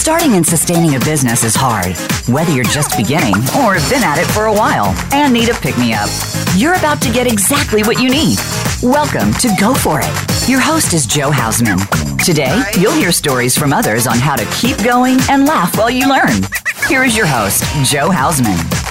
Starting and sustaining a business is hard, whether you're just beginning or have been at it for a while and need a pick me up. You're about to get exactly what you need. Welcome to Go For It. Your host is Joe Hausman. Today, you'll hear stories from others on how to keep going and laugh while you learn. Here is your host, Joe Hausman.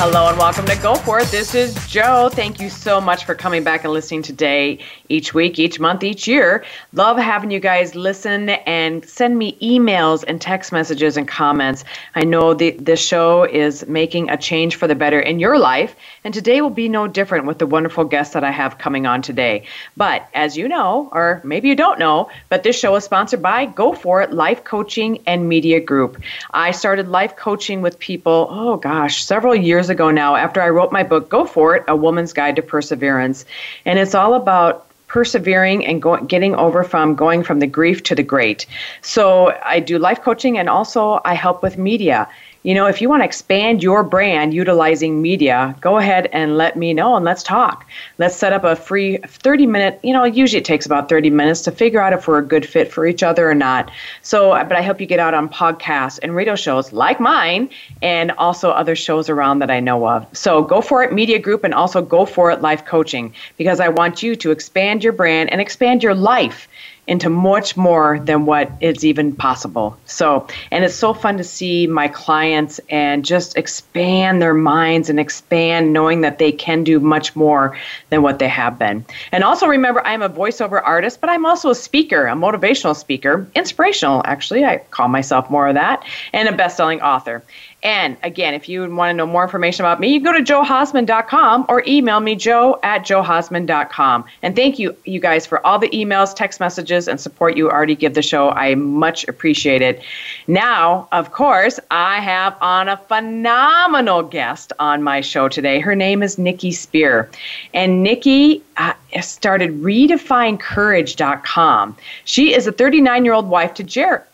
Hello and welcome to Go For It. This is Joe. Thank you so much for coming back and listening today, each week, each month, each year. Love having you guys listen and send me emails and text messages and comments. I know the, this show is making a change for the better in your life, and today will be no different with the wonderful guests that I have coming on today. But as you know, or maybe you don't know, but this show is sponsored by Go For It Life Coaching and Media Group. I started life coaching with people, oh gosh, several years years ago now after I wrote my book, Go For It A Woman's Guide to Perseverance. And it's all about persevering and go, getting over from going from the grief to the great. So I do life coaching and also I help with media you know, if you want to expand your brand utilizing media, go ahead and let me know and let's talk. Let's set up a free 30 minute, you know, usually it takes about 30 minutes to figure out if we're a good fit for each other or not. So, uh, but I hope you get out on podcasts and radio shows like mine and also other shows around that I know of. So go for it, Media Group, and also go for it, Life Coaching, because I want you to expand your brand and expand your life into much more than what is even possible. So, and it's so fun to see my clients and just expand their minds and expand knowing that they can do much more than what they have been. And also remember, I'm a voiceover artist, but I'm also a speaker, a motivational speaker, inspirational, actually. I call myself more of that, and a best selling author. And again, if you want to know more information about me, you can go to joehausman.com or email me, joe at joehausman.com. And thank you, you guys, for all the emails, text messages, and support you already give the show. I much appreciate it. Now, of course, I have on a phenomenal guest on my show today. Her name is Nikki Spear. And Nikki uh, started redefinecourage.com. She is a 39 year old wife to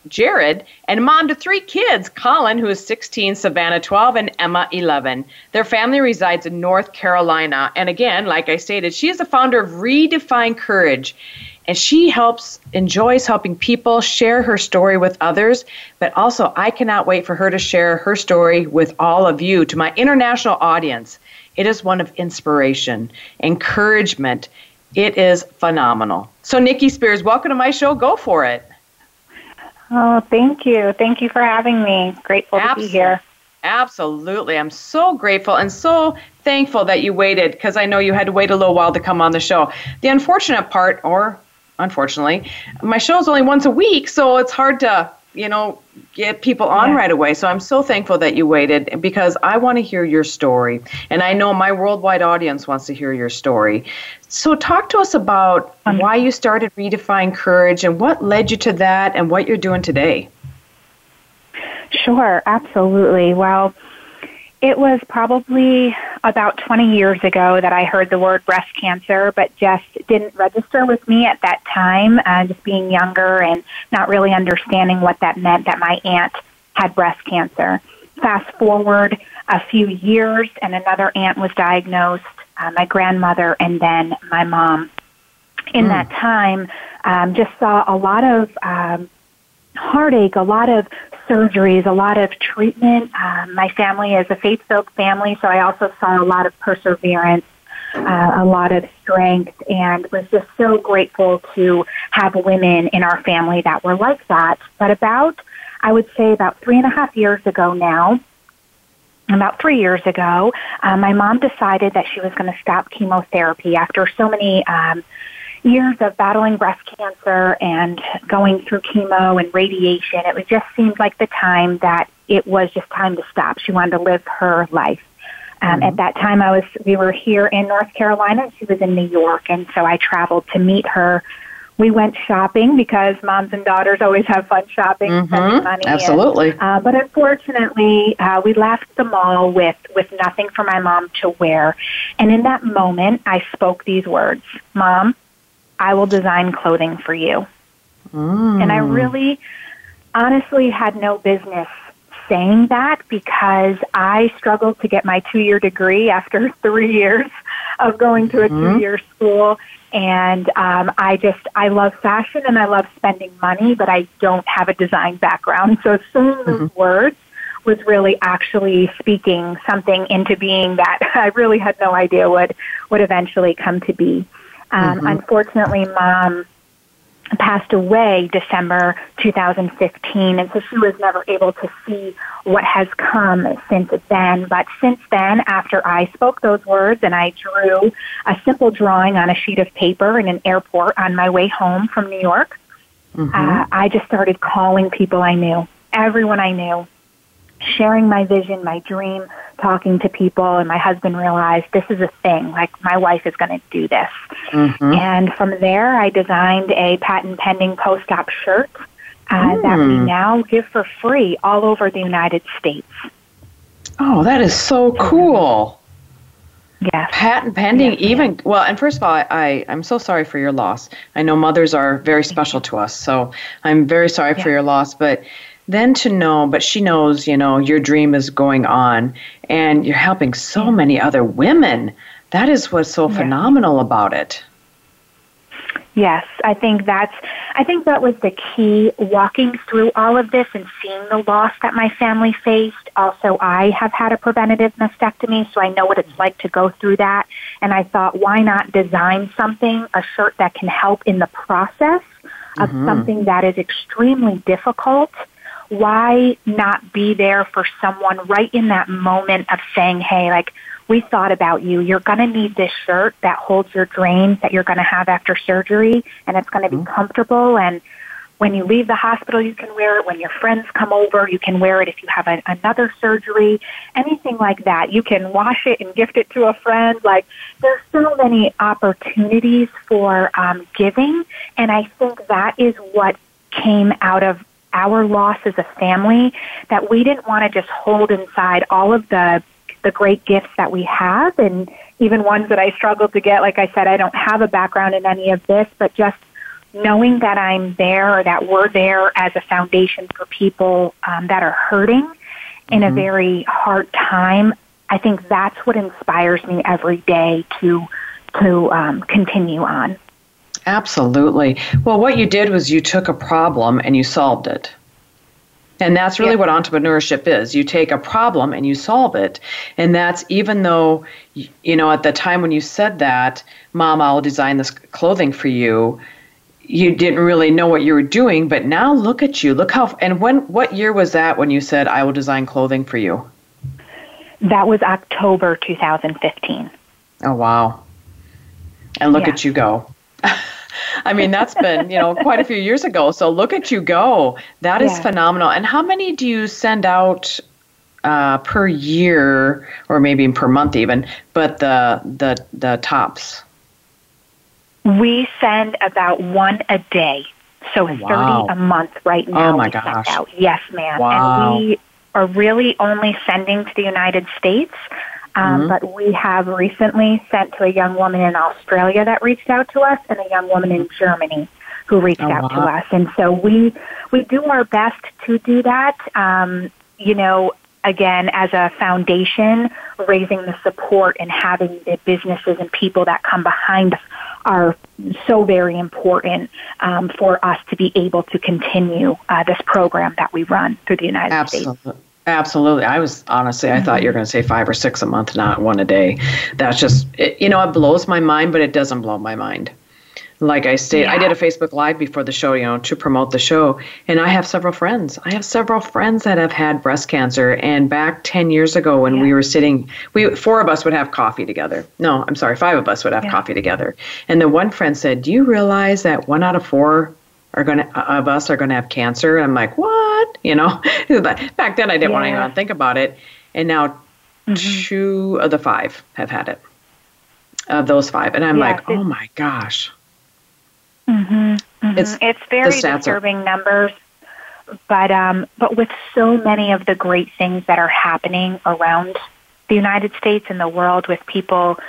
Jared and mom to three kids Colin, who is 16, Savannah, 12, and Emma, 11. Their family resides in North Carolina. And again, like I stated, she is the founder of Redefine Courage. And she helps, enjoys helping people share her story with others. But also, I cannot wait for her to share her story with all of you, to my international audience. It is one of inspiration, encouragement. It is phenomenal. So, Nikki Spears, welcome to my show. Go for it. Oh, thank you. Thank you for having me. Grateful Absolutely. to be here. Absolutely. I'm so grateful and so thankful that you waited because I know you had to wait a little while to come on the show. The unfortunate part, or unfortunately, my show is only once a week, so it's hard to you know, get people on yeah. right away. So I'm so thankful that you waited because I want to hear your story. And I know my worldwide audience wants to hear your story. So talk to us about um, why you started Redefine Courage and what led you to that and what you're doing today. Sure, absolutely. Well, it was probably about 20 years ago that I heard the word breast cancer, but just didn't register with me at that time, uh, just being younger and not really understanding what that meant that my aunt had breast cancer. Fast forward a few years, and another aunt was diagnosed, uh, my grandmother, and then my mom. In mm. that time, um, just saw a lot of um, heartache, a lot of surgeries, a lot of treatment. Um, my family is a faith filled family, so I also saw a lot of perseverance, uh, a lot of strength, and was just so grateful to have women in our family that were like that. But about, I would say, about three and a half years ago now, about three years ago, uh, my mom decided that she was going to stop chemotherapy after so many um, years of battling breast cancer and going through chemo and radiation, it was just seemed like the time that it was just time to stop. She wanted to live her life. Um, mm-hmm. At that time, I was we were here in North Carolina, and she was in New York, and so I traveled to meet her. We went shopping because moms and daughters always have fun shopping, mm-hmm. spending money. Absolutely. And, uh, but unfortunately, uh, we left the mall with with nothing for my mom to wear. And in that moment, I spoke these words: "Mom, I will design clothing for you. Mm. And I really honestly had no business saying that because I struggled to get my two year degree after three years of going to a mm-hmm. two-year school. And um, I just, I love fashion and I love spending money, but I don't have a design background. So saying those mm-hmm. words was really actually speaking something into being that I really had no idea would would eventually come to be. Um, mm-hmm. Unfortunately, mom passed away December 2015, and so she was never able to see what has come since then. But since then, after I spoke those words and I drew a simple drawing on a sheet of paper in an airport on my way home from New York, mm-hmm. uh, I just started calling people I knew, everyone I knew, sharing my vision, my dream, talking to people, and my husband realized this is a thing. Like, my wife is going to do this. Mm-hmm. And from there, I designed a patent pending post op shirt uh, mm. that we hmm. now give for free all over the United States. Oh, that is so cool. Yes. Patent pending, yes, even well. And first of all, I, I am so sorry for your loss. I know mothers are very special to us, so I'm very sorry yes. for your loss. But then to know, but she knows, you know, your dream is going on and you're helping so many other women. That is what's so yeah. phenomenal about it. Yes, I think that's I think that was the key walking through all of this and seeing the loss that my family faced. Also, I have had a preventative mastectomy, so I know what it's like to go through that. And I thought, why not design something, a shirt that can help in the process of mm-hmm. something that is extremely difficult why not be there for someone right in that moment of saying, hey, like, we thought about you. You're going to need this shirt that holds your drains that you're going to have after surgery, and it's going to be mm-hmm. comfortable. And when you leave the hospital, you can wear it. When your friends come over, you can wear it if you have a, another surgery, anything like that. You can wash it and gift it to a friend. Like, there's so many opportunities for um, giving, and I think that is what came out of our loss as a family that we didn't want to just hold inside all of the the great gifts that we have and even ones that I struggled to get. Like I said, I don't have a background in any of this, but just knowing that I'm there or that we're there as a foundation for people um, that are hurting mm-hmm. in a mm-hmm. very hard time, I think that's what inspires me every day to to um, continue on. Absolutely. Well, what you did was you took a problem and you solved it. And that's really yeah. what entrepreneurship is. You take a problem and you solve it. And that's even though, you know, at the time when you said that, Mom, I'll design this clothing for you, you didn't really know what you were doing. But now look at you. Look how, and when, what year was that when you said, I will design clothing for you? That was October 2015. Oh, wow. And look yeah. at you go. I mean, that's been, you know, quite a few years ago. So look at you go. That is yeah. phenomenal. And how many do you send out uh, per year or maybe per month even, but the the the tops? We send about one a day. So wow. 30 a month right now. Oh my gosh. Out. Yes, ma'am. Wow. And we are really only sending to the United States. Um, mm-hmm. But we have recently sent to a young woman in Australia that reached out to us, and a young woman in Germany who reached oh, out wow. to us. And so we we do our best to do that. Um, you know, again, as a foundation, raising the support and having the businesses and people that come behind us are so very important um, for us to be able to continue uh, this program that we run through the United Absolutely. States. Absolutely. I was honestly, I thought you were going to say five or six a month, not one a day. That's just, it, you know, it blows my mind, but it doesn't blow my mind. Like I stated, yeah. I did a Facebook Live before the show, you know, to promote the show. And I have several friends. I have several friends that have had breast cancer. And back 10 years ago, when yeah. we were sitting, we four of us would have coffee together. No, I'm sorry, five of us would have yeah. coffee together. And the one friend said, Do you realize that one out of four are going to of us are going to have cancer. I'm like, what? You know, back then I didn't yeah. want to even think about it, and now mm-hmm. two of the five have had it. Of those five, and I'm yes, like, oh my gosh. Mm-hmm, mm-hmm. It's it's very disturbing are, numbers, but um, but with so many of the great things that are happening around the United States and the world with people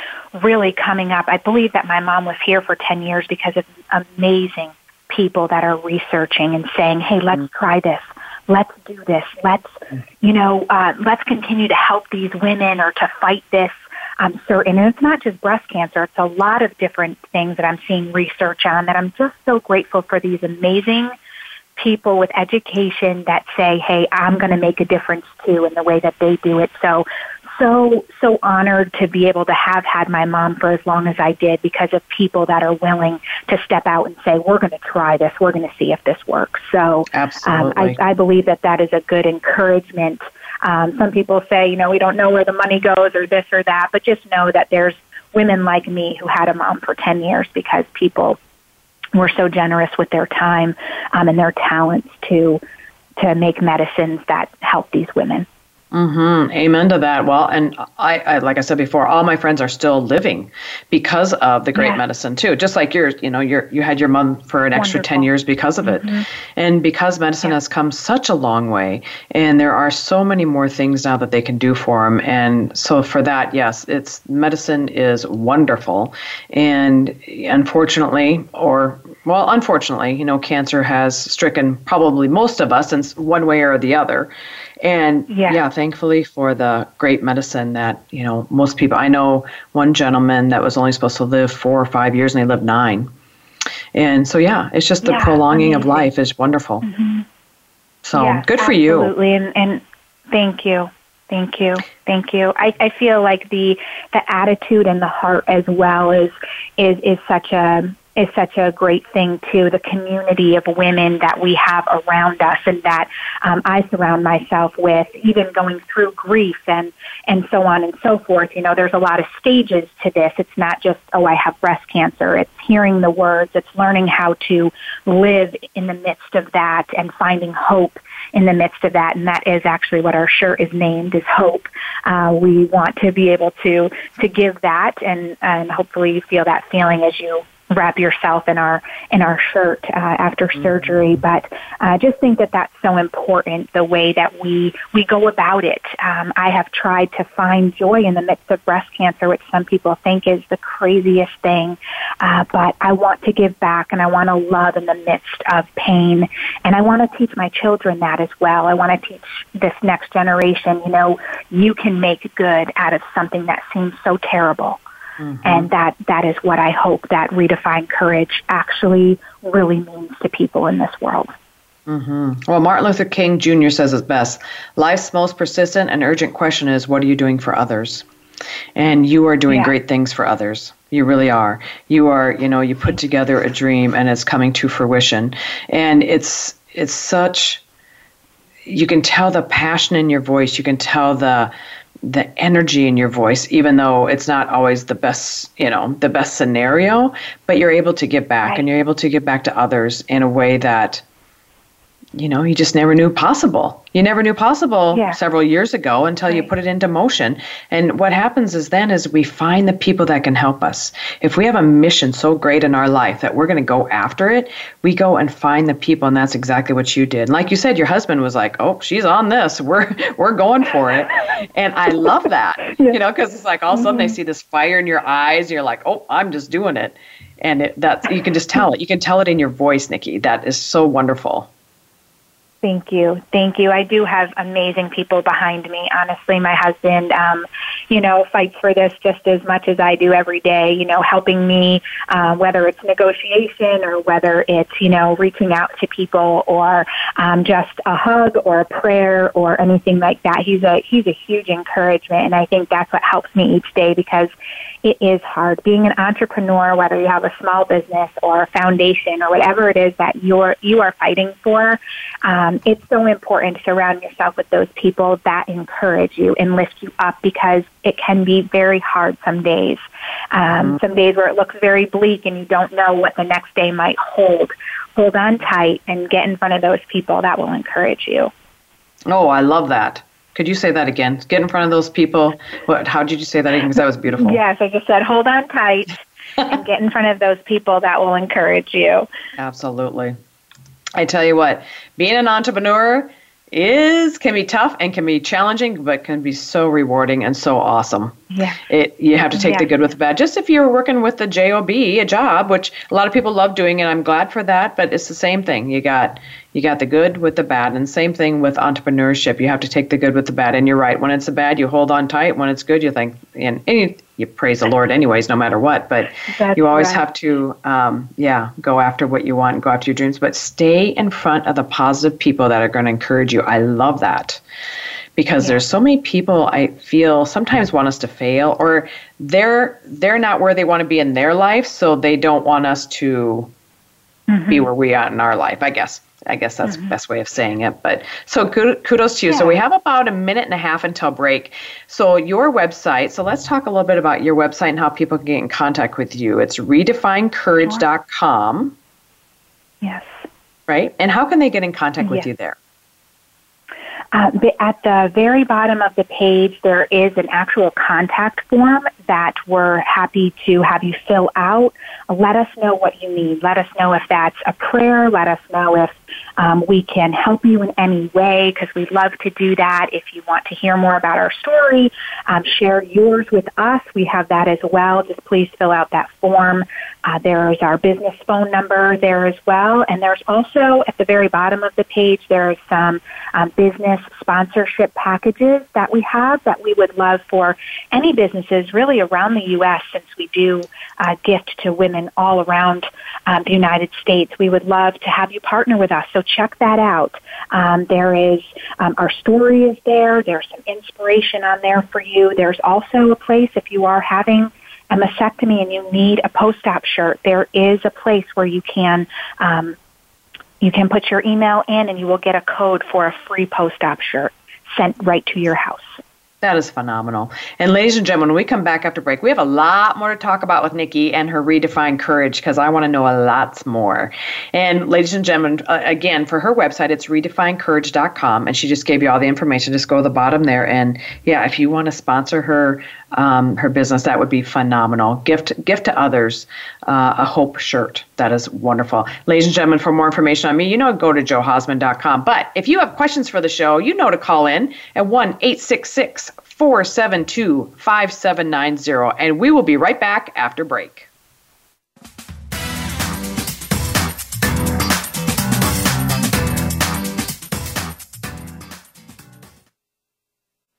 really coming up. I believe that my mom was here for 10 years because of amazing people that are researching and saying, "Hey, let's mm. try this. Let's do this. Let's, you know, uh, let's continue to help these women or to fight this." um, certain, and it's not just breast cancer, it's a lot of different things that I'm seeing research on that I'm just so grateful for these amazing people with education that say, hey, I'm going to make a difference too in the way that they do it. So so so honored to be able to have had my mom for as long as I did because of people that are willing to step out and say we're going to try this, we're going to see if this works. So um, I, I believe that that is a good encouragement. Um, some people say you know we don't know where the money goes or this or that, but just know that there's women like me who had a mom for ten years because people were so generous with their time um, and their talents to to make medicines that help these women. Mm-hmm. Amen to that. Well, and I, I, like I said before, all my friends are still living because of the great yeah. medicine too. Just like yours, you know, you you had your mom for an extra ten years because of it, mm-hmm. and because medicine yeah. has come such a long way, and there are so many more things now that they can do for them. And so for that, yes, it's medicine is wonderful, and unfortunately, or well, unfortunately, you know, cancer has stricken probably most of us in one way or the other. And yeah. yeah, thankfully for the great medicine that, you know, most people, I know one gentleman that was only supposed to live four or five years and he lived nine. And so, yeah, it's just the yeah, prolonging amazing. of life is wonderful. Mm-hmm. So yeah, good for you. Absolutely. And, and thank you. Thank you. Thank you. I, I feel like the the attitude and the heart as well is is is such a is such a great thing too. The community of women that we have around us and that um, I surround myself with, even going through grief and and so on and so forth. You know, there's a lot of stages to this. It's not just oh, I have breast cancer. It's hearing the words. It's learning how to live in the midst of that and finding hope in the midst of that. And that is actually what our shirt is named is hope. Uh, we want to be able to to give that and and hopefully you feel that feeling as you wrap yourself in our in our shirt uh, after mm-hmm. surgery. But I uh, just think that that's so important. The way that we we go about it. Um, I have tried to find joy in the midst of breast cancer, which some people think is the craziest thing. Uh, but I want to give back, and I want to love in the midst of pain, and I want to teach my children that as well. I want to teach this next generation. You know, you can make good out of something that seems so terrible. Mm-hmm. And that, that is what I hope that redefined courage actually really means to people in this world. Mm-hmm. Well, Martin Luther King Jr. says it best life's most persistent and urgent question is, What are you doing for others? And you are doing yeah. great things for others. You really are. You are, you know, you put together a dream and it's coming to fruition. And it's it's such you can tell the passion in your voice. You can tell the the energy in your voice even though it's not always the best you know the best scenario but you're able to give back right. and you're able to give back to others in a way that you know, you just never knew possible. You never knew possible yeah. several years ago until right. you put it into motion. And what happens is then is we find the people that can help us. If we have a mission so great in our life that we're going to go after it, we go and find the people and that's exactly what you did. And like you said your husband was like, "Oh, she's on this. We're we're going for it." and I love that. Yeah. You know, cuz it's like all of a sudden mm-hmm. they see this fire in your eyes, you're like, "Oh, I'm just doing it." And it, that's you can just tell it. You can tell it in your voice, Nikki. That is so wonderful. Thank you. Thank you. I do have amazing people behind me. Honestly, my husband, um, you know, fights for this just as much as I do every day, you know, helping me, uh, whether it's negotiation or whether it's, you know, reaching out to people or um, just a hug or a prayer or anything like that. He's a, he's a huge encouragement. And I think that's what helps me each day because it is hard. Being an entrepreneur, whether you have a small business or a foundation or whatever it is that you're you are fighting for, um, it's so important to surround yourself with those people that encourage you and lift you up because it can be very hard some days. Um, mm-hmm. Some days where it looks very bleak and you don't know what the next day might hold. Hold on tight and get in front of those people that will encourage you. Oh, I love that. Could you say that again? Get in front of those people. What? How did you say that again? Because that was beautiful. Yes, I just said hold on tight and get in front of those people that will encourage you. Absolutely. I tell you what, being an entrepreneur is can be tough and can be challenging, but can be so rewarding and so awesome. Yeah. It, you have to take yeah. the good with the bad. Just if you're working with the job, a job, which a lot of people love doing, and I'm glad for that. But it's the same thing. You got you got the good with the bad, and same thing with entrepreneurship. You have to take the good with the bad. And you're right. When it's the bad, you hold on tight. When it's good, you think and, and you, you, praise the Lord anyways, no matter what. But That's you always right. have to, um, yeah, go after what you want, go after your dreams. But stay in front of the positive people that are going to encourage you. I love that because yeah. there's so many people I feel sometimes want us to fail or they're they're not where they want to be in their life, so they don't want us to mm-hmm. be where we are in our life. I guess. I guess that's mm-hmm. the best way of saying it. But so kudos to you. Yeah. So we have about a minute and a half until break. So your website. So let's talk a little bit about your website and how people can get in contact with you. It's redefinecourage.com. Yes. Right. And how can they get in contact with yes. you there? Uh, at the very bottom of the page, there is an actual contact form that we're happy to have you fill out. Let us know what you need. Let us know if that's a prayer. Let us know if um, we can help you in any way because we'd love to do that. If you want to hear more about our story, um, share yours with us. We have that as well. Just please fill out that form. Uh, there's our business phone number there as well. And there's also at the very bottom of the page, there's some um, business sponsorship packages that we have that we would love for any businesses really around the U.S. since we do uh, gift to women all around um, the United States. We would love to have you partner with us. So check that out. Um, there is um, our story is there. There's some inspiration on there for you. There's also a place if you are having a mastectomy and you need a post-op shirt. There is a place where you can um, you can put your email in and you will get a code for a free post-op shirt sent right to your house. That is phenomenal. And ladies and gentlemen, when we come back after break, we have a lot more to talk about with Nikki and her redefined courage because I want to know a lot more. And ladies and gentlemen, uh, again, for her website, it's redefinecourage.com. And she just gave you all the information. Just go to the bottom there. And yeah, if you want to sponsor her um, her business, that would be phenomenal. Gift gift to others uh, a hope shirt. That is wonderful. Ladies and gentlemen, for more information on me, you know, go to joehausman.com. But if you have questions for the show, you know to call in at 1 866 472 5790. And we will be right back after break.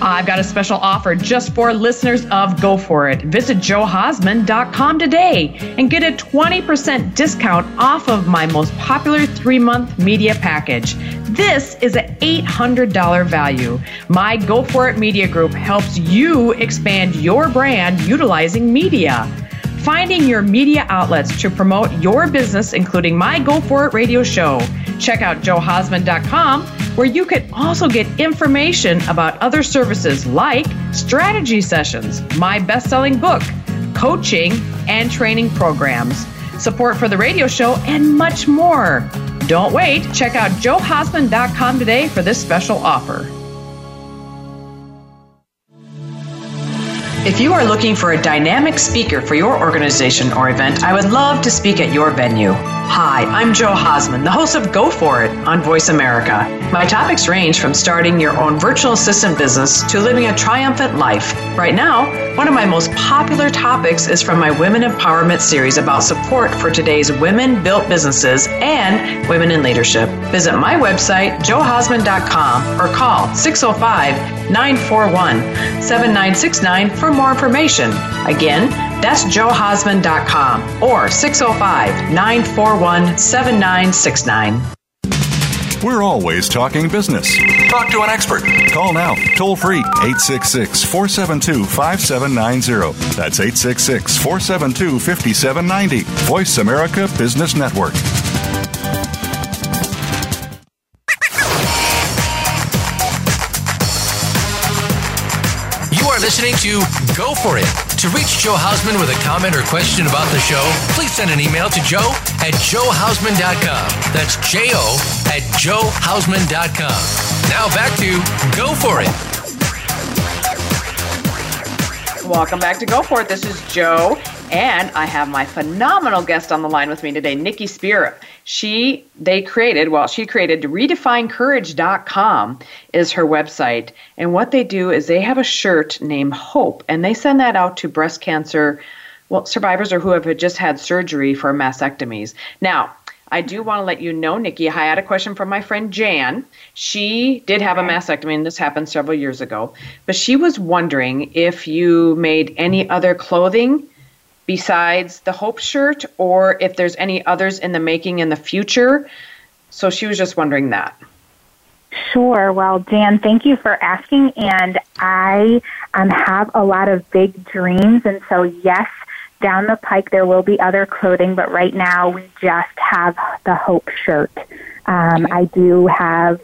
I've got a special offer just for listeners of Go For It. Visit johausman.com today and get a 20% discount off of my most popular three month media package. This is an $800 value. My Go For It Media Group helps you expand your brand utilizing media. Finding your media outlets to promote your business, including my Go For It radio show. Check out johausman.com where you can also get information about other services like strategy sessions, my best selling book, coaching and training programs, support for the radio show, and much more. Don't wait. Check out johausman.com today for this special offer. If you are looking for a dynamic speaker for your organization or event, I would love to speak at your venue. Hi, I'm Joe Hausman, the host of Go For It on Voice America. My topics range from starting your own virtual assistant business to living a triumphant life. Right now, one of my most popular topics is from my Women Empowerment series about support for today's women built businesses and women in leadership. Visit my website, joehausman.com, or call 605 941 7969 for more information. Again, that's joehausman.com or 605 941 7969. We're always talking business. Talk to an expert. Call now, toll free, 866 472 5790. That's 866 472 5790. Voice America Business Network. You are listening to Go For It to reach Joe Hausman with a comment or question about the show, please send an email to joe at joehausman.com. That's J O at joehausman.com. Now back to Go For It. Welcome back to Go For It. This is Joe. And I have my phenomenal guest on the line with me today, Nikki Spear. She they created, well, she created redefinecourage.com is her website. And what they do is they have a shirt named Hope, and they send that out to breast cancer well, survivors or who have just had surgery for mastectomies. Now, I do want to let you know, Nikki, I had a question from my friend Jan. She did have a mastectomy, and this happened several years ago. But she was wondering if you made any other clothing besides the Hope shirt or if there's any others in the making in the future. So she was just wondering that. Sure. Well, Jan, thank you for asking. And I um, have a lot of big dreams. And so, yes, down the pike there will be other clothing, but right now we just have the Hope shirt. Um, I do have,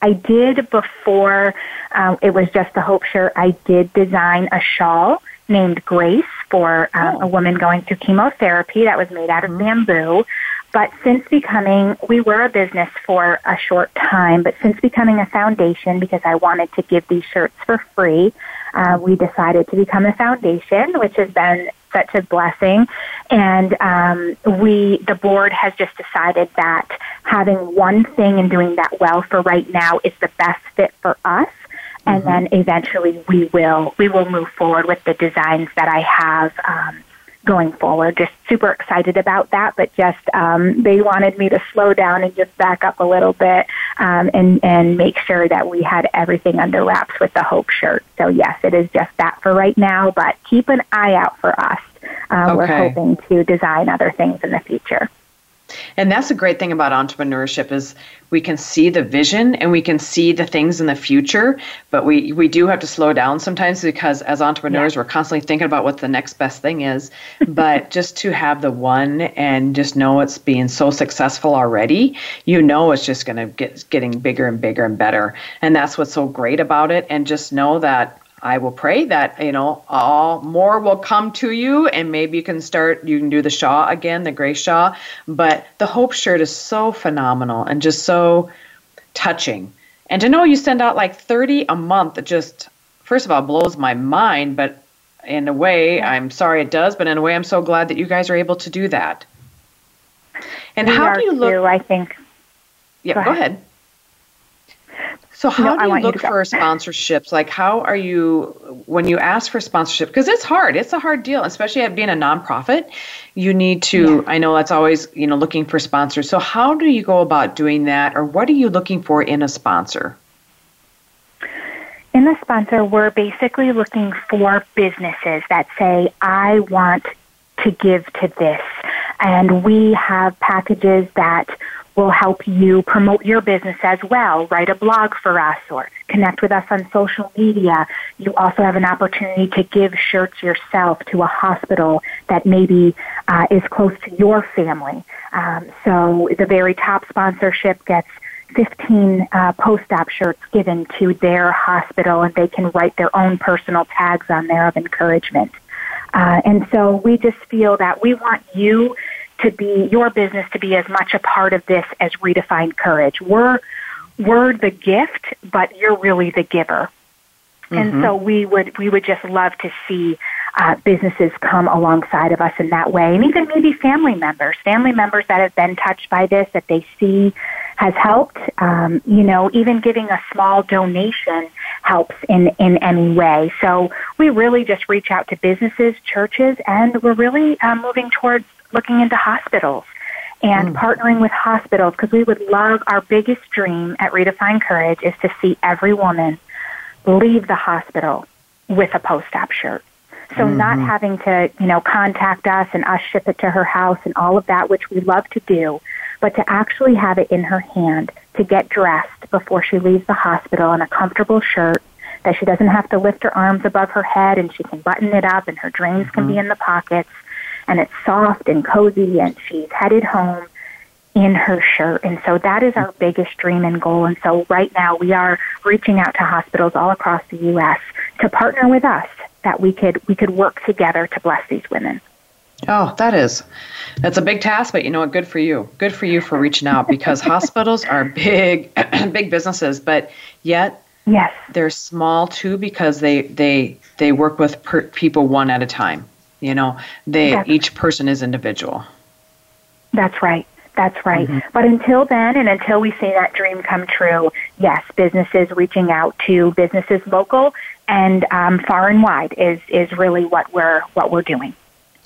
I did before um, it was just the Hope shirt, I did design a shawl named Grace for um, oh. a woman going through chemotherapy that was made out of mm-hmm. bamboo. But since becoming, we were a business for a short time, but since becoming a foundation, because I wanted to give these shirts for free, uh, we decided to become a foundation, which has been such a blessing. And um, we, the board has just decided that having one thing and doing that well for right now is the best fit for us. And mm-hmm. then eventually we will we will move forward with the designs that I have um, going forward. Just super excited about that, but just um, they wanted me to slow down and just back up a little bit um, and and make sure that we had everything under wraps with the Hope shirt. So yes, it is just that for right now, but keep an eye out for us. Uh, okay. We're hoping to design other things in the future. And that's a great thing about entrepreneurship is we can see the vision and we can see the things in the future, but we, we do have to slow down sometimes because as entrepreneurs yeah. we're constantly thinking about what the next best thing is. but just to have the one and just know it's being so successful already, you know it's just gonna get getting bigger and bigger and better. And that's what's so great about it. And just know that I will pray that you know all more will come to you, and maybe you can start. You can do the shawl again, the Grace shawl. But the Hope shirt is so phenomenal and just so touching. And to know you send out like 30 a month, it just first of all blows my mind. But in a way, I'm sorry it does. But in a way, I'm so glad that you guys are able to do that. And we how do you look? Too, I think. Yeah, go ahead. Go ahead. So how no, do you look for sponsorships? Like how are you when you ask for sponsorship? Because it's hard. It's a hard deal, especially at being a nonprofit. You need to. Yeah. I know that's always you know looking for sponsors. So how do you go about doing that, or what are you looking for in a sponsor? In a sponsor, we're basically looking for businesses that say, "I want to give to this," and we have packages that will help you promote your business as well. Write a blog for us or connect with us on social media. You also have an opportunity to give shirts yourself to a hospital that maybe uh, is close to your family. Um, so the very top sponsorship gets 15 uh, post-op shirts given to their hospital and they can write their own personal tags on there of encouragement. Uh, and so we just feel that we want you to be your business to be as much a part of this as redefined courage. We're we're the gift, but you're really the giver. Mm-hmm. And so we would we would just love to see uh, businesses come alongside of us in that way, and even maybe family members, family members that have been touched by this that they see has helped. Um, you know, even giving a small donation helps in in any way. So we really just reach out to businesses, churches, and we're really uh, moving towards looking into hospitals and mm. partnering with hospitals because we would love our biggest dream at Redefine Courage is to see every woman leave the hospital with a post-op shirt. So mm-hmm. not having to, you know, contact us and us ship it to her house and all of that, which we love to do, but to actually have it in her hand to get dressed before she leaves the hospital in a comfortable shirt that she doesn't have to lift her arms above her head and she can button it up and her drains mm-hmm. can be mm-hmm. in the pockets and it's soft and cozy and she's headed home in her shirt. And so that is our biggest dream and goal. And so right now we are reaching out to hospitals all across the US to partner with us that we could we could work together to bless these women. Oh, that is. That's a big task, but you know what? Good for you. Good for you for reaching out because hospitals are big, big businesses, but yet yes, they're small too because they they they work with per- people one at a time. You know, they That's each person is individual. That's right. That's right. Mm-hmm. But until then, and until we see that dream come true, yes, businesses reaching out to businesses local and um, far and wide is is really what we're what we're doing.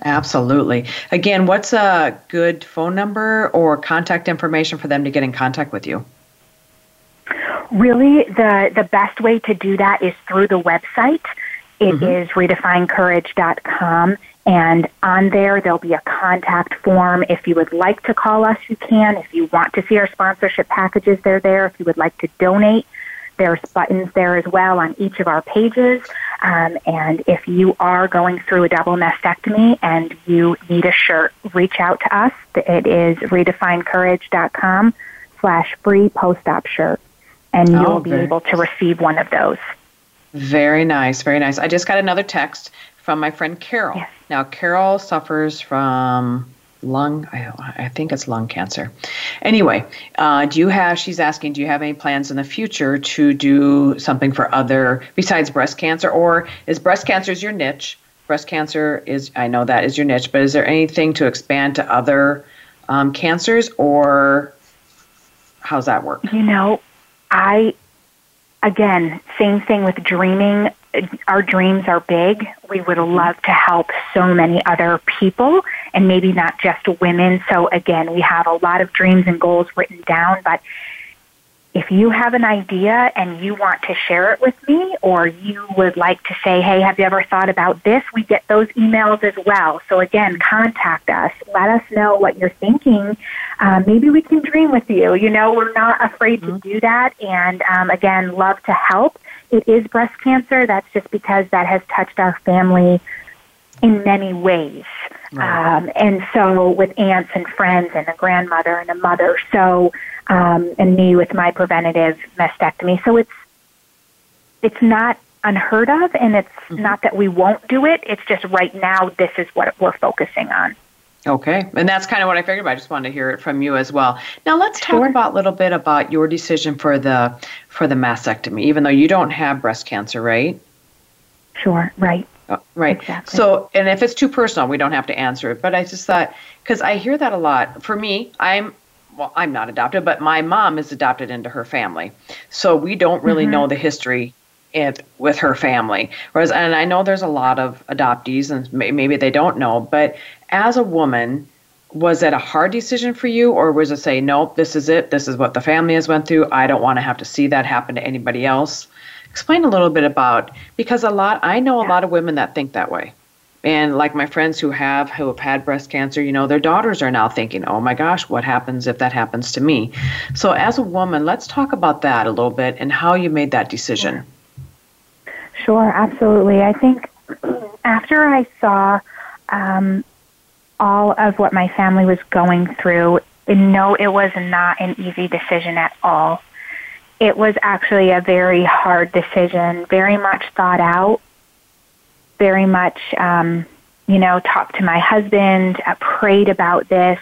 Absolutely. Again, what's a good phone number or contact information for them to get in contact with you? Really, the the best way to do that is through the website. It mm-hmm. is redefinecourage.com and on there, there'll be a contact form. If you would like to call us, you can. If you want to see our sponsorship packages, they're there. If you would like to donate, there's buttons there as well on each of our pages. Um, and if you are going through a double mastectomy and you need a shirt, reach out to us. It is redefinecourage.com slash free post-op shirt. And you'll oh, be able to receive one of those. Very nice, very nice. I just got another text from my friend Carol. Yes. Now, Carol suffers from lung, I, I think it's lung cancer. Anyway, uh, do you have, she's asking, do you have any plans in the future to do something for other, besides breast cancer, or is breast cancer is your niche? Breast cancer is, I know that is your niche, but is there anything to expand to other um, cancers, or how's that work? You know, I, again, same thing with dreaming our dreams are big. We would love to help so many other people and maybe not just women. So again, we have a lot of dreams and goals written down, but if you have an idea and you want to share it with me or you would like to say, hey, have you ever thought about this? We get those emails as well. So again, contact us. Let us know what you're thinking. Um, maybe we can dream with you. You know, we're not afraid mm-hmm. to do that. And um, again, love to help it is breast cancer. That's just because that has touched our family in many ways. Right. Um, and so with aunts and friends and a grandmother and a mother. So, um, and me with my preventative mastectomy. So it's, it's not unheard of and it's mm-hmm. not that we won't do it. It's just right now this is what we're focusing on. Okay, and that's kind of what I figured. But I just wanted to hear it from you as well. Now let's talk sure. about a little bit about your decision for the for the mastectomy, even though you don't have breast cancer, right? Sure, right. Right. Exactly. So, and if it's too personal, we don't have to answer it. But I just thought because I hear that a lot. For me, I'm well, I'm not adopted, but my mom is adopted into her family, so we don't really mm-hmm. know the history it with her family. Whereas, and I know there's a lot of adoptees, and maybe they don't know, but as a woman, was it a hard decision for you, or was it say, nope, this is it, this is what the family has went through, I don't want to have to see that happen to anybody else? Explain a little bit about because a lot I know a lot of women that think that way. And like my friends who have who have had breast cancer, you know, their daughters are now thinking, "Oh my gosh, what happens if that happens to me?" So as a woman, let's talk about that a little bit and how you made that decision. Sure, absolutely. I think after I saw um, all of what my family was going through, no, it was not an easy decision at all. It was actually a very hard decision, very much thought out, very much, um, you know, talked to my husband, uh, prayed about this.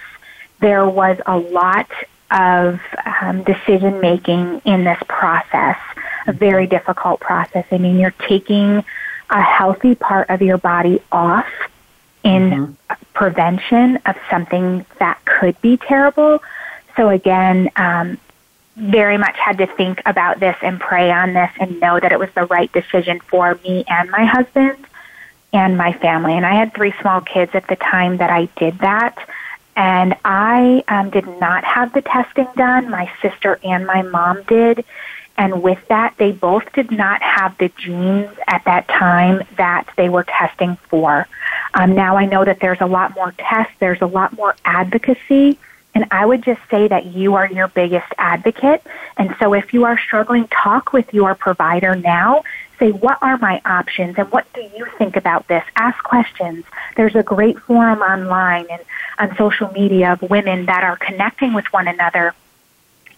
There was a lot of um, decision making in this process, a very difficult process. I mean, you're taking a healthy part of your body off in mm-hmm. prevention of something that could be terrible. So again, um, very much had to think about this and pray on this and know that it was the right decision for me and my husband and my family. And I had three small kids at the time that I did that. And I um, did not have the testing done. My sister and my mom did. And with that, they both did not have the genes at that time that they were testing for. Um, now I know that there's a lot more tests, there's a lot more advocacy, and I would just say that you are your biggest advocate. And so if you are struggling, talk with your provider now. Say, what are my options and what do you think about this? Ask questions. There's a great forum online and on social media of women that are connecting with one another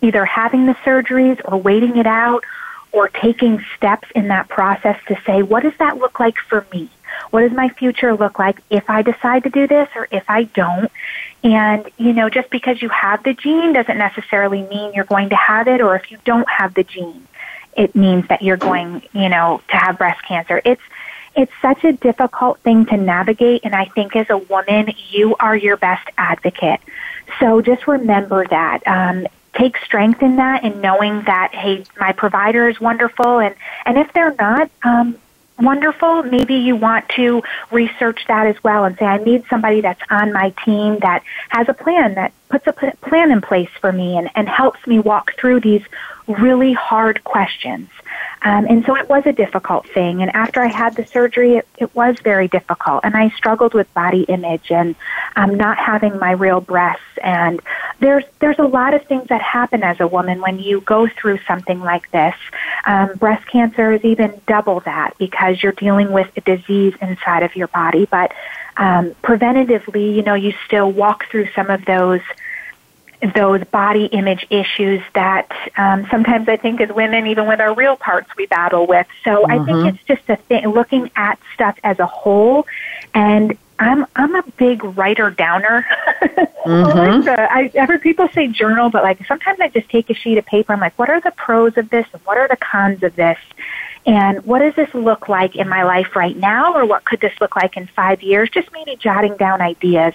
either having the surgeries or waiting it out or taking steps in that process to say, what does that look like for me? What does my future look like if I decide to do this or if I don't? And, you know, just because you have the gene doesn't necessarily mean you're going to have it, or if you don't have the gene, it means that you're going, you know, to have breast cancer. It's, it's such a difficult thing to navigate. And I think as a woman, you are your best advocate. So just remember that. Um, take strength in that and knowing that, hey, my provider is wonderful. And, and if they're not, um, wonderful. Maybe you want to research that as well and say, I need somebody that's on my team that has a plan, that puts a plan in place for me and, and helps me walk through these really hard questions. Um, and so it was a difficult thing. And after I had the surgery, it, it was very difficult. And I struggled with body image and um, not having my real breasts. And there's there's a lot of things that happen as a woman when you go through something like this. Um, breast cancer is even double that because you're dealing with a disease inside of your body. But um, preventatively, you know, you still walk through some of those those body image issues that um, sometimes I think as women, even with our real parts, we battle with. So mm-hmm. I think mm-hmm. it's just a thing, looking at stuff as a whole. And I'm I'm a big writer downer. mm-hmm. I, I've heard people say journal, but like sometimes I just take a sheet of paper. I'm like, what are the pros of this and what are the cons of this? And what does this look like in my life right now, or what could this look like in five years? Just maybe jotting down ideas.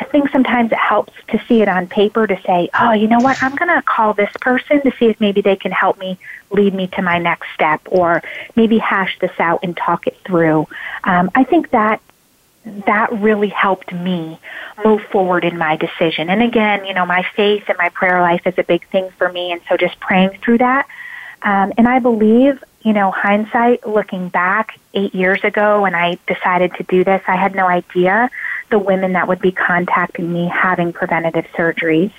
I think sometimes it helps to see it on paper to say, oh, you know what, I'm going to call this person to see if maybe they can help me lead me to my next step or maybe hash this out and talk it through. Um, I think that that really helped me move forward in my decision. And again, you know, my faith and my prayer life is a big thing for me. And so just praying through that. Um, and I believe, you know, hindsight, looking back eight years ago when I decided to do this, I had no idea the women that would be contacting me having preventative surgeries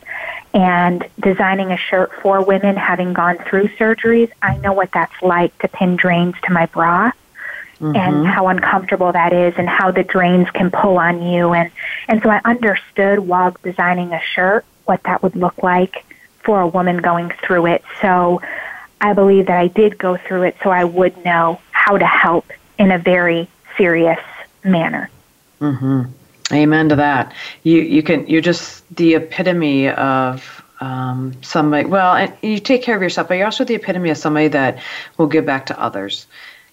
and designing a shirt for women having gone through surgeries. I know what that's like to pin drains to my bra. Mm-hmm. and how uncomfortable that is and how the drains can pull on you and and so I understood while designing a shirt what that would look like for a woman going through it. So I believe that I did go through it so I would know how to help in a very serious manner. Mhm. Amen to that. You you can you're just the epitome of um, somebody. Well, and you take care of yourself, but you're also the epitome of somebody that will give back to others,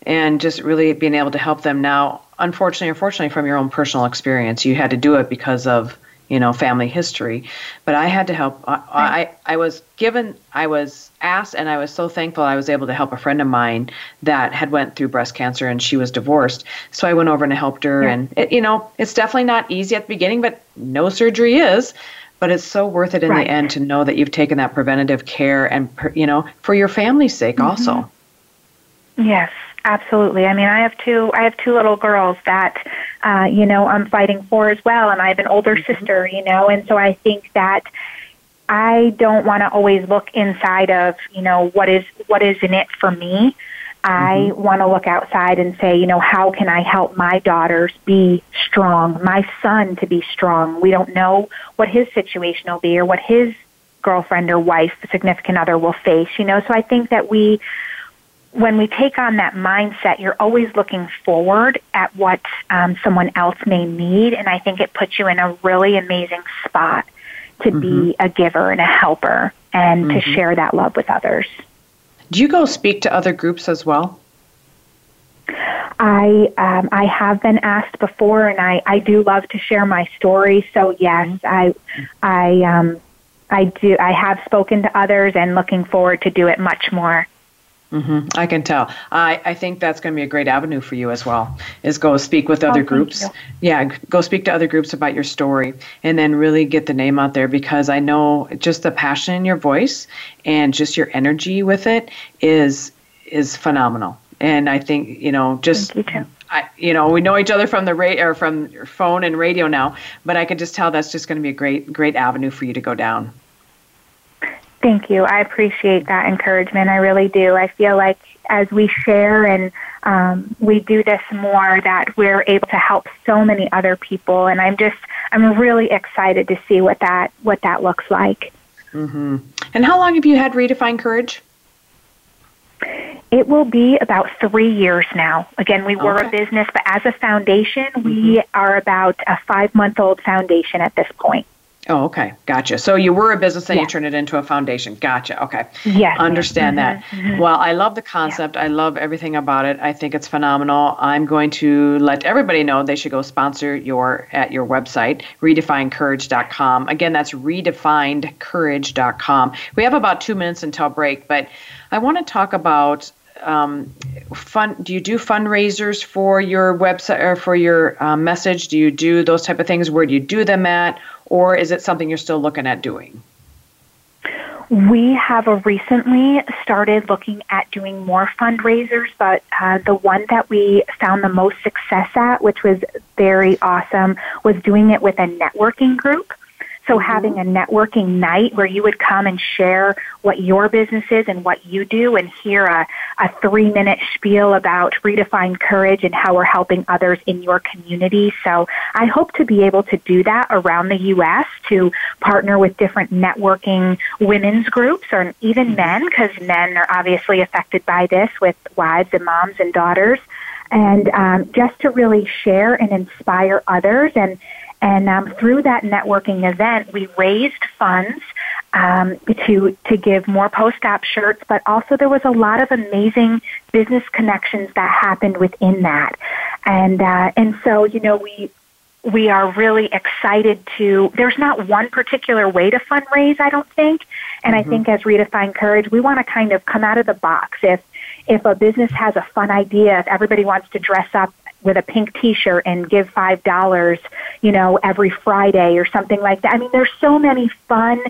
and just really being able to help them. Now, unfortunately, or fortunately, from your own personal experience, you had to do it because of you know family history but i had to help I, I, I was given i was asked and i was so thankful i was able to help a friend of mine that had went through breast cancer and she was divorced so i went over and helped her yeah. and it, you know it's definitely not easy at the beginning but no surgery is but it's so worth it in right. the end to know that you've taken that preventative care and you know for your family's sake mm-hmm. also yes Absolutely. I mean, I have two. I have two little girls that, uh, you know, I'm fighting for as well, and I have an older mm-hmm. sister. You know, and so I think that I don't want to always look inside of, you know, what is what is in it for me. I mm-hmm. want to look outside and say, you know, how can I help my daughters be strong, my son to be strong? We don't know what his situation will be or what his girlfriend or wife, significant other will face, you know. So I think that we when we take on that mindset, you're always looking forward at what um, someone else may need, and I think it puts you in a really amazing spot to mm-hmm. be a giver and a helper and mm-hmm. to share that love with others. Do you go speak to other groups as well? I um, I have been asked before, and I, I do love to share my story. So yes, mm-hmm. I I um, I do I have spoken to others, and looking forward to do it much more. Mm-hmm. I can tell. I, I think that's going to be a great avenue for you as well. Is go speak with other oh, groups. Yeah, go speak to other groups about your story, and then really get the name out there because I know just the passion in your voice and just your energy with it is is phenomenal. And I think you know just. You. I, you know, we know each other from the ra- or from phone and radio now, but I could just tell that's just going to be a great, great avenue for you to go down. Thank you. I appreciate that encouragement. I really do. I feel like as we share and um, we do this more, that we're able to help so many other people. And I'm just, I'm really excited to see what that what that looks like. Mm-hmm. And how long have you had Redefine Courage? It will be about three years now. Again, we were okay. a business, but as a foundation, mm-hmm. we are about a five month old foundation at this point. Oh, okay. Gotcha. So you were a business and yeah. you turned it into a foundation. Gotcha. Okay. Yeah. Understand mm-hmm, that. Mm-hmm. Well, I love the concept. Yeah. I love everything about it. I think it's phenomenal. I'm going to let everybody know they should go sponsor your at your website, redefinecourage.com. Again, that's redefinecourage.com. We have about two minutes until break, but I want to talk about um, fun do you do fundraisers for your website or for your uh, message do you do those type of things where do you do them at or is it something you're still looking at doing we have recently started looking at doing more fundraisers, but uh, the one that we found the most success at, which was very awesome, was doing it with a networking group. So having a networking night where you would come and share what your business is and what you do and hear a, a three minute spiel about redefine courage and how we're helping others in your community. So I hope to be able to do that around the U.S. to partner with different networking women's groups or even men because men are obviously affected by this with wives and moms and daughters and um, just to really share and inspire others and and um, through that networking event, we raised funds um, to to give more post-op shirts, but also there was a lot of amazing business connections that happened within that, and uh, and so you know we we are really excited to there's not one particular way to fundraise i don't think. And mm-hmm. i think as redefine courage we want to kind of come out of the box. If if a business has a fun idea if everybody wants to dress up with a pink t-shirt and give five dollars, you know, every Friday or something like that. I mean, there's so many fun,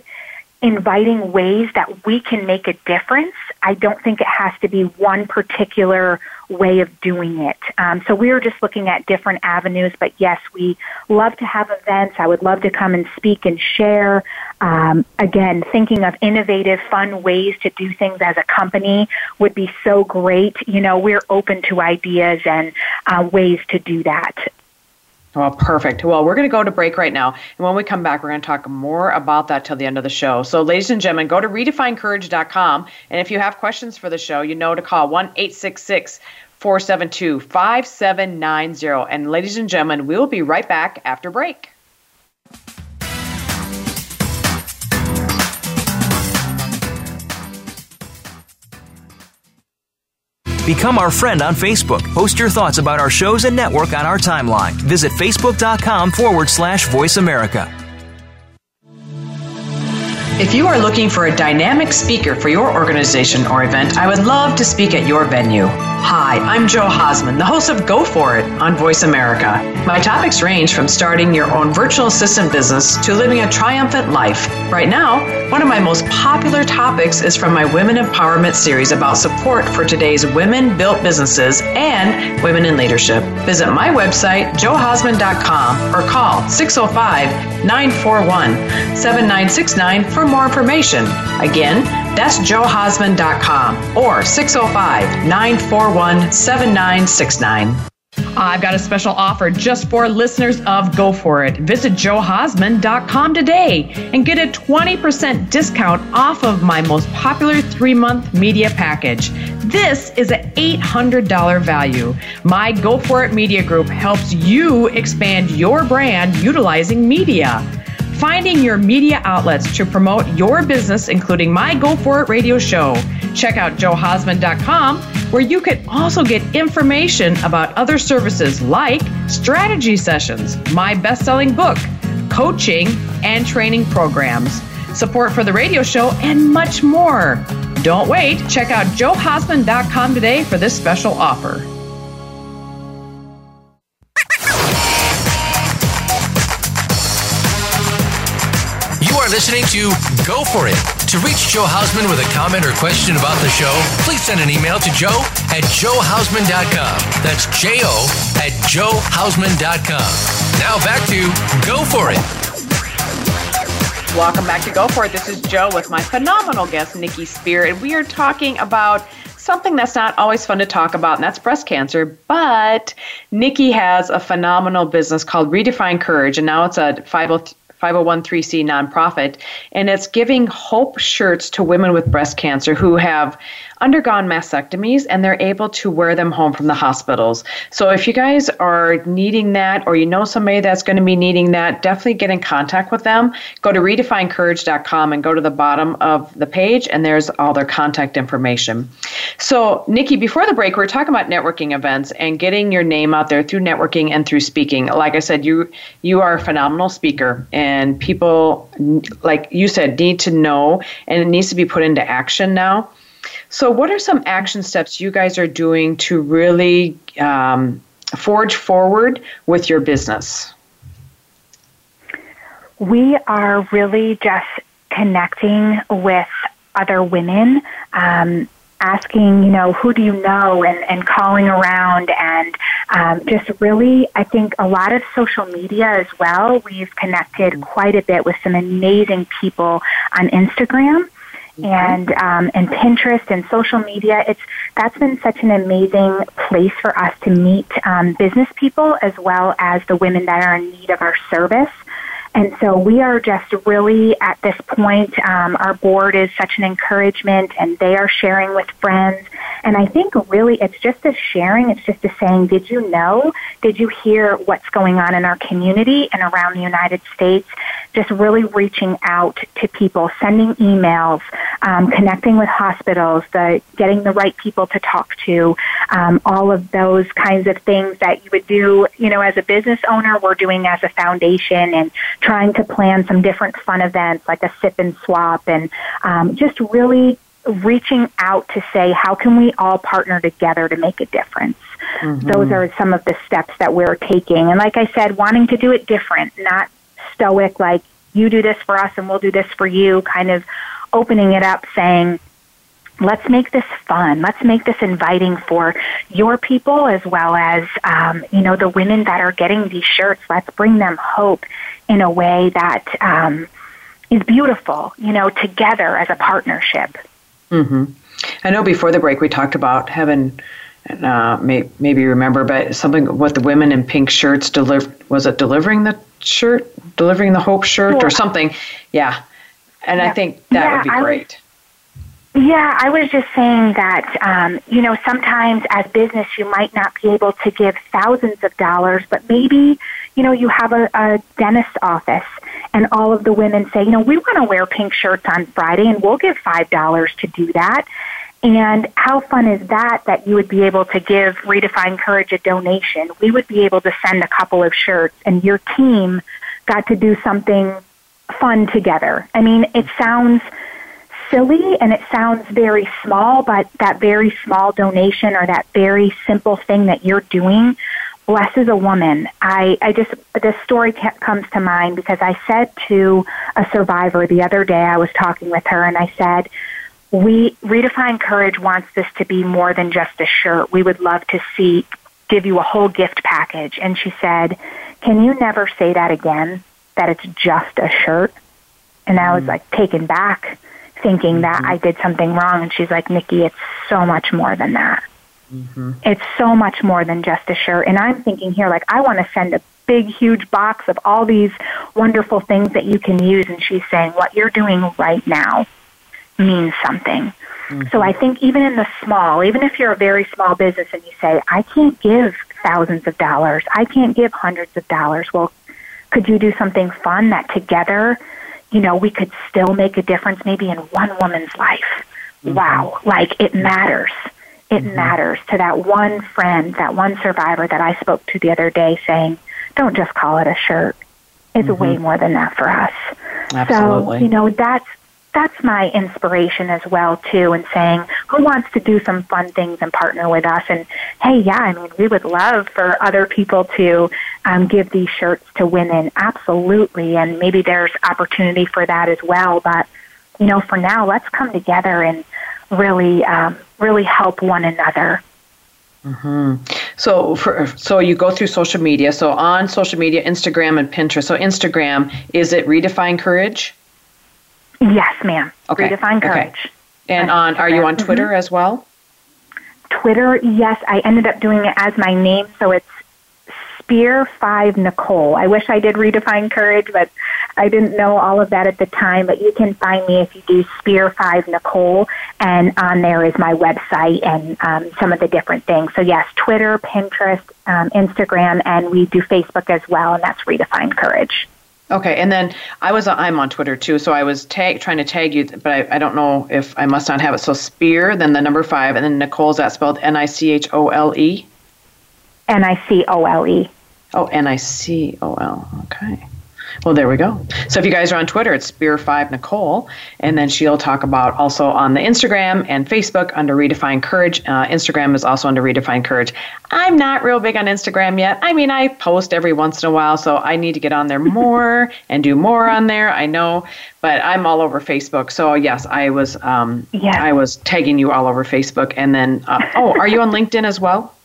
inviting ways that we can make a difference. I don't think it has to be one particular way of doing it. Um, so we are just looking at different avenues. But yes, we love to have events. I would love to come and speak and share. Um, again, thinking of innovative, fun ways to do things as a company would be so great. You know, we're open to ideas and uh, ways to do that. Well, perfect. Well, we're going to go to break right now. And when we come back, we're going to talk more about that till the end of the show. So, ladies and gentlemen, go to redefinecourage.com. And if you have questions for the show, you know to call 1 866 472 5790. And, ladies and gentlemen, we'll be right back after break. Become our friend on Facebook. Post your thoughts about our shows and network on our timeline. Visit facebook.com forward slash voice America. If you are looking for a dynamic speaker for your organization or event, I would love to speak at your venue. Hi, I'm Joe Hausman, the host of Go For It on Voice America. My topics range from starting your own virtual assistant business to living a triumphant life. Right now, one of my most popular topics is from my Women Empowerment series about support for today's women built businesses and women in leadership. Visit my website, joehausman.com, or call 605 941 7969 for more information. Again, that's joehausman.com or 605 941 7969. I've got a special offer just for listeners of Go For It. Visit joehausman.com today and get a 20% discount off of my most popular three month media package. This is an $800 value. My Go For It Media Group helps you expand your brand utilizing media finding your media outlets to promote your business, including my Go For It radio show. Check out joehausman.com, where you can also get information about other services like strategy sessions, my best selling book, coaching, and training programs, support for the radio show, and much more. Don't wait. Check out joehausman.com today for this special offer. Listening to Go For It. To reach Joe Hausman with a comment or question about the show, please send an email to joe at joehausman.com. That's J O at joehausman.com. Now back to Go For It. Welcome back to Go For It. This is Joe with my phenomenal guest, Nikki Spear, and we are talking about something that's not always fun to talk about, and that's breast cancer. But Nikki has a phenomenal business called Redefine Courage, and now it's a 50 501c nonprofit, and it's giving hope shirts to women with breast cancer who have undergone mastectomies and they're able to wear them home from the hospitals. So if you guys are needing that or you know somebody that's going to be needing that, definitely get in contact with them. Go to redefinecourage.com and go to the bottom of the page and there's all their contact information. So, Nikki, before the break, we are talking about networking events and getting your name out there through networking and through speaking. Like I said, you you are a phenomenal speaker and people like you said need to know and it needs to be put into action now. So, what are some action steps you guys are doing to really um, forge forward with your business? We are really just connecting with other women, um, asking, you know, who do you know, and, and calling around, and um, just really, I think a lot of social media as well. We've connected quite a bit with some amazing people on Instagram and um, and Pinterest and social media. It's that's been such an amazing place for us to meet um, business people as well as the women that are in need of our service. And so we are just really at this point, um, our board is such an encouragement and they are sharing with friends. And I think really it's just a sharing, it's just a saying, did you know? Did you hear what's going on in our community and around the United States? Just really reaching out to people, sending emails, um, connecting with hospitals, the, getting the right people to talk to, um, all of those kinds of things that you would do, you know, as a business owner, we're doing as a foundation and trying to plan some different fun events like a sip and swap and um, just really reaching out to say how can we all partner together to make a difference mm-hmm. those are some of the steps that we're taking and like i said wanting to do it different not stoic like you do this for us and we'll do this for you kind of opening it up saying let's make this fun. Let's make this inviting for your people as well as, um, you know, the women that are getting these shirts. Let's bring them hope in a way that um, is beautiful, you know, together as a partnership. Mm-hmm. I know before the break we talked about having, uh, may, maybe you remember, but something with the women in pink shirts deliver was it delivering the shirt, delivering the hope shirt, or something? Yeah, and yeah. I think that yeah, would be great. Yeah, I was just saying that, um, you know, sometimes as business you might not be able to give thousands of dollars, but maybe, you know, you have a, a dentist office and all of the women say, you know, we want to wear pink shirts on Friday and we'll give $5 to do that. And how fun is that that you would be able to give Redefine Courage a donation? We would be able to send a couple of shirts and your team got to do something fun together. I mean, it sounds silly and it sounds very small, but that very small donation or that very simple thing that you're doing blesses a woman. I, I just, this story comes to mind because I said to a survivor the other day, I was talking with her and I said, we, Redefine Courage wants this to be more than just a shirt. We would love to see, give you a whole gift package. And she said, can you never say that again? That it's just a shirt? And I was mm. like taken back thinking that mm-hmm. I did something wrong. And she's like, Nikki, it's so much more than that. Mm-hmm. It's so much more than just a shirt. And I'm thinking here, like, I want to send a big, huge box of all these wonderful things that you can use. And she's saying, what you're doing right now means something. Mm-hmm. So I think even in the small, even if you're a very small business and you say, I can't give thousands of dollars, I can't give hundreds of dollars, well, could you do something fun that together you know, we could still make a difference maybe in one woman's life. Mm-hmm. Wow, like it matters. It mm-hmm. matters to that one friend, that one survivor that I spoke to the other day saying, don't just call it a shirt. It's mm-hmm. way more than that for us. Absolutely. So, you know, that's that's my inspiration as well too and saying who wants to do some fun things and partner with us and hey yeah i mean we would love for other people to um, give these shirts to women absolutely and maybe there's opportunity for that as well but you know for now let's come together and really um, really help one another Mm-hmm. So, for, so you go through social media. So on social media, Instagram and Pinterest. So Instagram is it Redefine Courage? Yes, ma'am. Okay. Redefine Courage. Okay. And on, are you on Twitter mm-hmm. as well? Twitter, yes. I ended up doing it as my name, so it's Spear Five Nicole. I wish I did redefine courage, but I didn't know all of that at the time, but you can find me if you do Spear Five Nicole, and on there is my website and um, some of the different things. So yes, Twitter, Pinterest, um, Instagram, and we do Facebook as well, and that's Redefine Courage. Okay, and then I was I'm on Twitter too, so I was tag, trying to tag you, but I, I don't know if I must not have it. So Spear, then the number five, and then Nicole's that spelled N I C H O L E. N I C O L E. Oh, N I C O L. Okay. Well, there we go. So if you guys are on Twitter, it's Spear5 Nicole. And then she'll talk about also on the Instagram and Facebook under Redefine Courage. Uh, Instagram is also under Redefine Courage. I'm not real big on Instagram yet. I mean, I post every once in a while, so I need to get on there more and do more on there. I know, but I'm all over Facebook. So yes, I was um, yeah. I was tagging you all over Facebook. And then, uh, oh, are you on LinkedIn as well?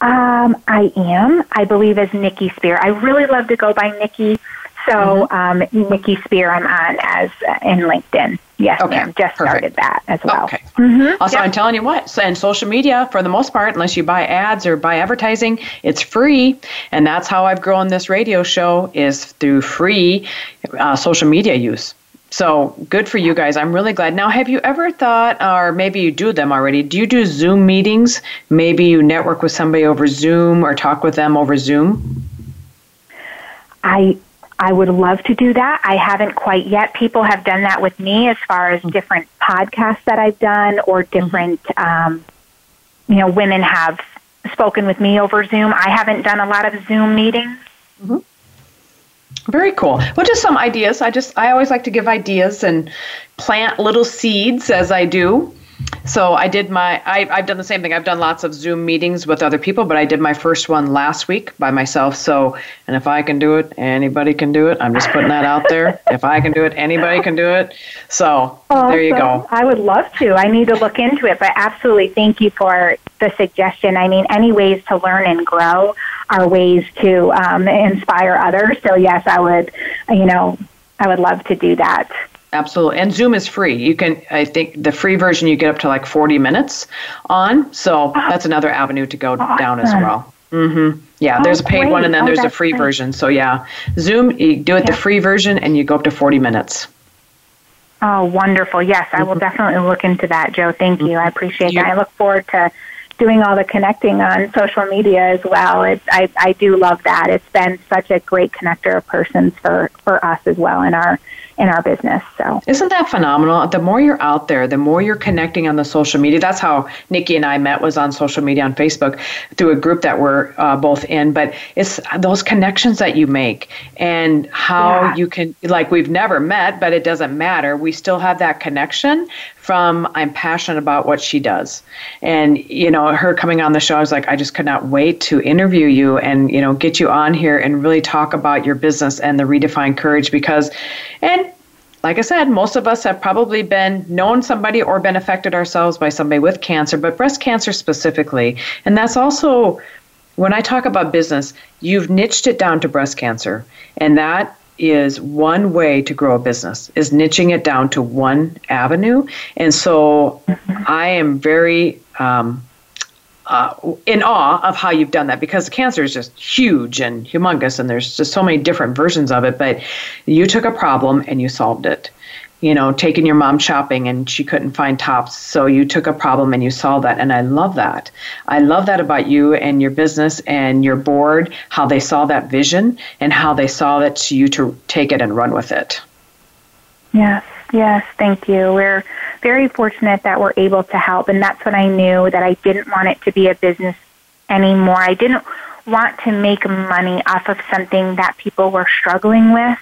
Um, I am. I believe as Nikki Spear. I really love to go by Nikki. So mm-hmm. um, Nikki Spear, I'm on as uh, in LinkedIn. Yes, okay. ma'am. Just Perfect. started that as well. Okay. Mm-hmm. Also, yep. I'm telling you what. And social media, for the most part, unless you buy ads or buy advertising, it's free, and that's how I've grown this radio show is through free uh, social media use. So good for you guys. I'm really glad. Now, have you ever thought, or maybe you do them already, do you do Zoom meetings? Maybe you network with somebody over Zoom or talk with them over Zoom? I I would love to do that. I haven't quite yet. People have done that with me as far as different podcasts that I've done or mm-hmm. different, um, you know, women have spoken with me over Zoom. I haven't done a lot of Zoom meetings. Mm-hmm. Very cool. Well, just some ideas. I just I always like to give ideas and plant little seeds as I do. So I did my I, I've done the same thing. I've done lots of Zoom meetings with other people, but I did my first one last week by myself. So and if I can do it, anybody can do it. I'm just putting that out there. if I can do it, anybody can do it. So awesome. there you go. I would love to. I need to look into it, but absolutely thank you for the suggestion. I mean, any ways to learn and grow are ways to um, inspire others. So yes, I would, you know, I would love to do that. Absolutely. And Zoom is free. You can, I think the free version, you get up to like 40 minutes on. So that's another avenue to go awesome. down as well. Mm-hmm. Yeah, oh, there's a paid great. one and then oh, there's a free great. version. So yeah, Zoom, you do it yeah. the free version and you go up to 40 minutes. Oh, wonderful. Yes, I will mm-hmm. definitely look into that, Joe. Thank you. I appreciate you, that. I look forward to doing all the connecting on social media as well. It's, I, I do love that. It's been such a great connector of persons for, for us as well in our in our business. So isn't that phenomenal? The more you're out there, the more you're connecting on the social media. That's how Nikki and I met was on social media on Facebook through a group that we're uh, both in. But it's those connections that you make and how yeah. you can like we've never met, but it doesn't matter. We still have that connection from I'm passionate about what she does. And, you know, her coming on the show, I was like, I just could not wait to interview you and, you know, get you on here and really talk about your business and the Redefined Courage because, and like I said, most of us have probably been known somebody or been affected ourselves by somebody with cancer, but breast cancer specifically. And that's also when I talk about business, you've niched it down to breast cancer. And that is one way to grow a business is niching it down to one avenue and so mm-hmm. i am very um, uh, in awe of how you've done that because cancer is just huge and humongous and there's just so many different versions of it but you took a problem and you solved it you know, taking your mom shopping and she couldn't find tops. So you took a problem and you solved that. And I love that. I love that about you and your business and your board, how they saw that vision and how they saw it to you to take it and run with it. Yes, yes, thank you. We're very fortunate that we're able to help. And that's what I knew that I didn't want it to be a business anymore. I didn't want to make money off of something that people were struggling with.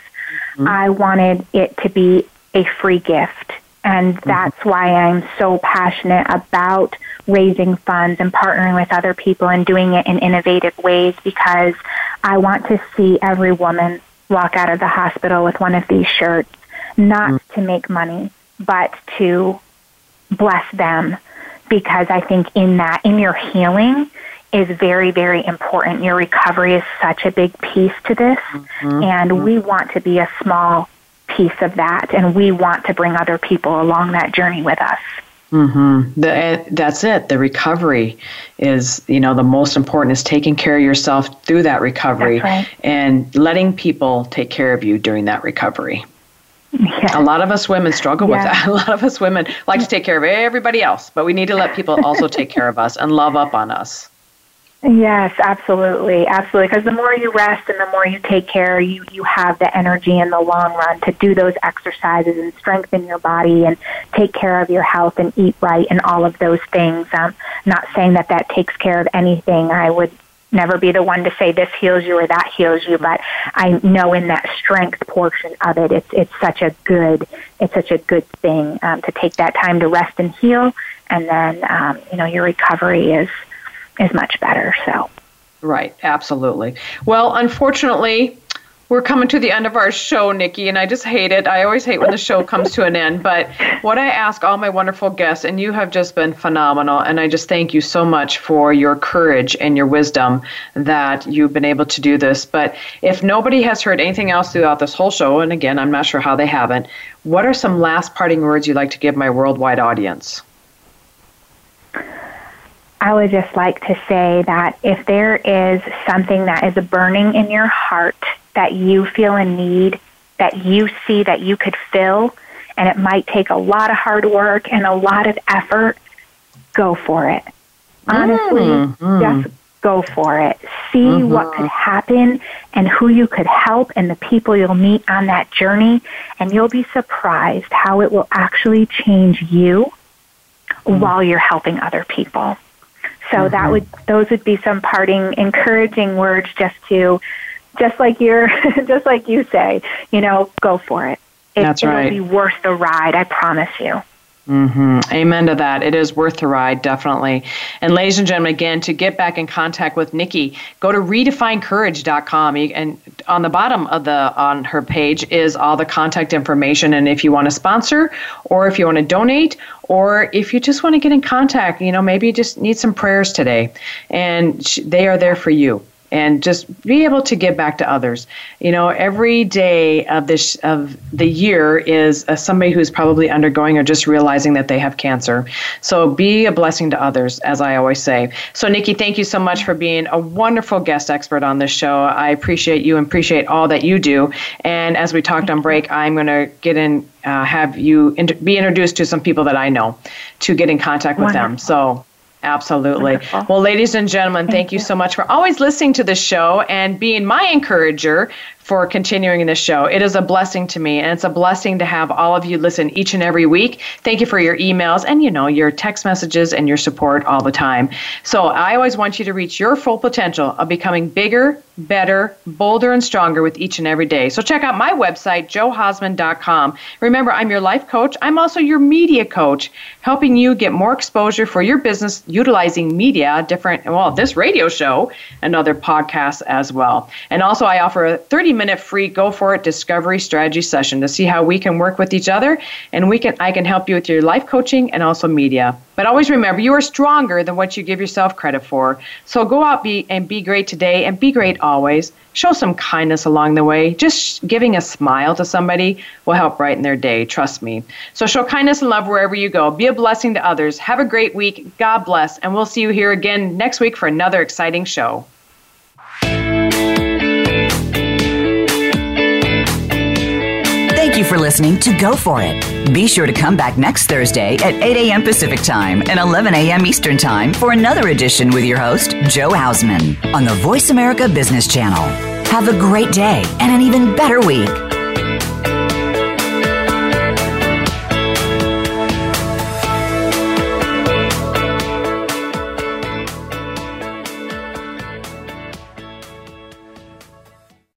Mm-hmm. I wanted it to be a free gift. And mm-hmm. that's why I'm so passionate about raising funds and partnering with other people and doing it in innovative ways because I want to see every woman walk out of the hospital with one of these shirts, not mm. to make money, but to bless them because I think in that, in your healing, is very, very important. Your recovery is such a big piece to this, mm-hmm. and we want to be a small piece of that, and we want to bring other people along that journey with us. Mm-hmm. The, that's it. The recovery is, you know, the most important is taking care of yourself through that recovery right. and letting people take care of you during that recovery. Yeah. A lot of us women struggle Yeah. with that. A lot of us women like to take care of everybody else, but we need to let people also take care of us and love up on us. Yes, absolutely, absolutely. Because the more you rest and the more you take care, you you have the energy in the long run to do those exercises and strengthen your body and take care of your health and eat right and all of those things. Um, not saying that that takes care of anything. I would never be the one to say this heals you or that heals you, but I know in that strength portion of it, it's it's such a good it's such a good thing um, to take that time to rest and heal, and then um, you know your recovery is is much better. So. Right, absolutely. Well, unfortunately, we're coming to the end of our show, Nikki, and I just hate it. I always hate when the show comes to an end. But what I ask all my wonderful guests, and you have just been phenomenal, and I just thank you so much for your courage and your wisdom that you've been able to do this. But if nobody has heard anything else throughout this whole show, and again, I'm not sure how they haven't, what are some last parting words you'd like to give my worldwide audience? I would just like to say that if there is something that is burning in your heart that you feel a need, that you see that you could fill, and it might take a lot of hard work and a lot of effort, go for it. Honestly, Mm-hmm. just go for it. See mm-hmm. what could happen and who you could help and the people you'll meet on that journey, and you'll be surprised how it will actually change you mm. while you're helping other people. So that mm-hmm. would those would be some parting encouraging words just to just like you're just like you say, you know, go for it. it That's it'll be worth the ride, I promise you. Hmm Amen to that. It is worth the ride, definitely. And ladies and gentlemen, again, to get back in contact with Nikki, go to redefinecourage.com. And on the bottom of the on her page is all the contact information. And if you want to sponsor, or if you want to donate, or if you just want to get in contact, you know, maybe you just need some prayers today, and they are there for you and just be able to give back to others. You know, every day of this of the year is uh, somebody who's probably undergoing or just realizing that they have cancer. So be a blessing to others, as I always say. So, Nikki, thank you so much for being a wonderful guest expert on this show. I appreciate you and appreciate all that you do. And as we talked on break, I'm going to get in. Uh, have you int- be introduced to some people that I know to get in contact with them. So Absolutely. Wonderful. Well, ladies and gentlemen, thank, you so much for always listening to the show and being my encourager for continuing this show. It is a blessing to me, and it's a blessing to have all of you listen each and every week. Thank you for your emails and you know your text messages and your support all the time. So I always want you to reach your full potential of becoming bigger, better, bolder, and stronger with each and every day. So check out my website, joehausman.com. Remember, I'm your life coach. I'm also your media coach, helping you get more exposure for your business utilizing media, different, well, this radio show and other podcasts as well. And also, I offer a 30 minute free Go For It discovery strategy session to see how we can work with each other and we can I can help you with your life coaching and also media. But always remember, you are stronger than what you give yourself credit for. So go out be, and be great today and be great always. Show some kindness along the way. Just giving a smile to somebody will help brighten their day. Trust me. So show kindness and love wherever you go. Be a blessing to others. Have a great week. God bless. And we'll see you here again next week for another exciting show. You for listening to Go For It. Be sure to come back next Thursday at 8 a.m. Pacific Time and 11 a.m. Eastern Time for another edition with your host, Joe Hausman, on the Voice America Business Channel. Have a great day and an even better week.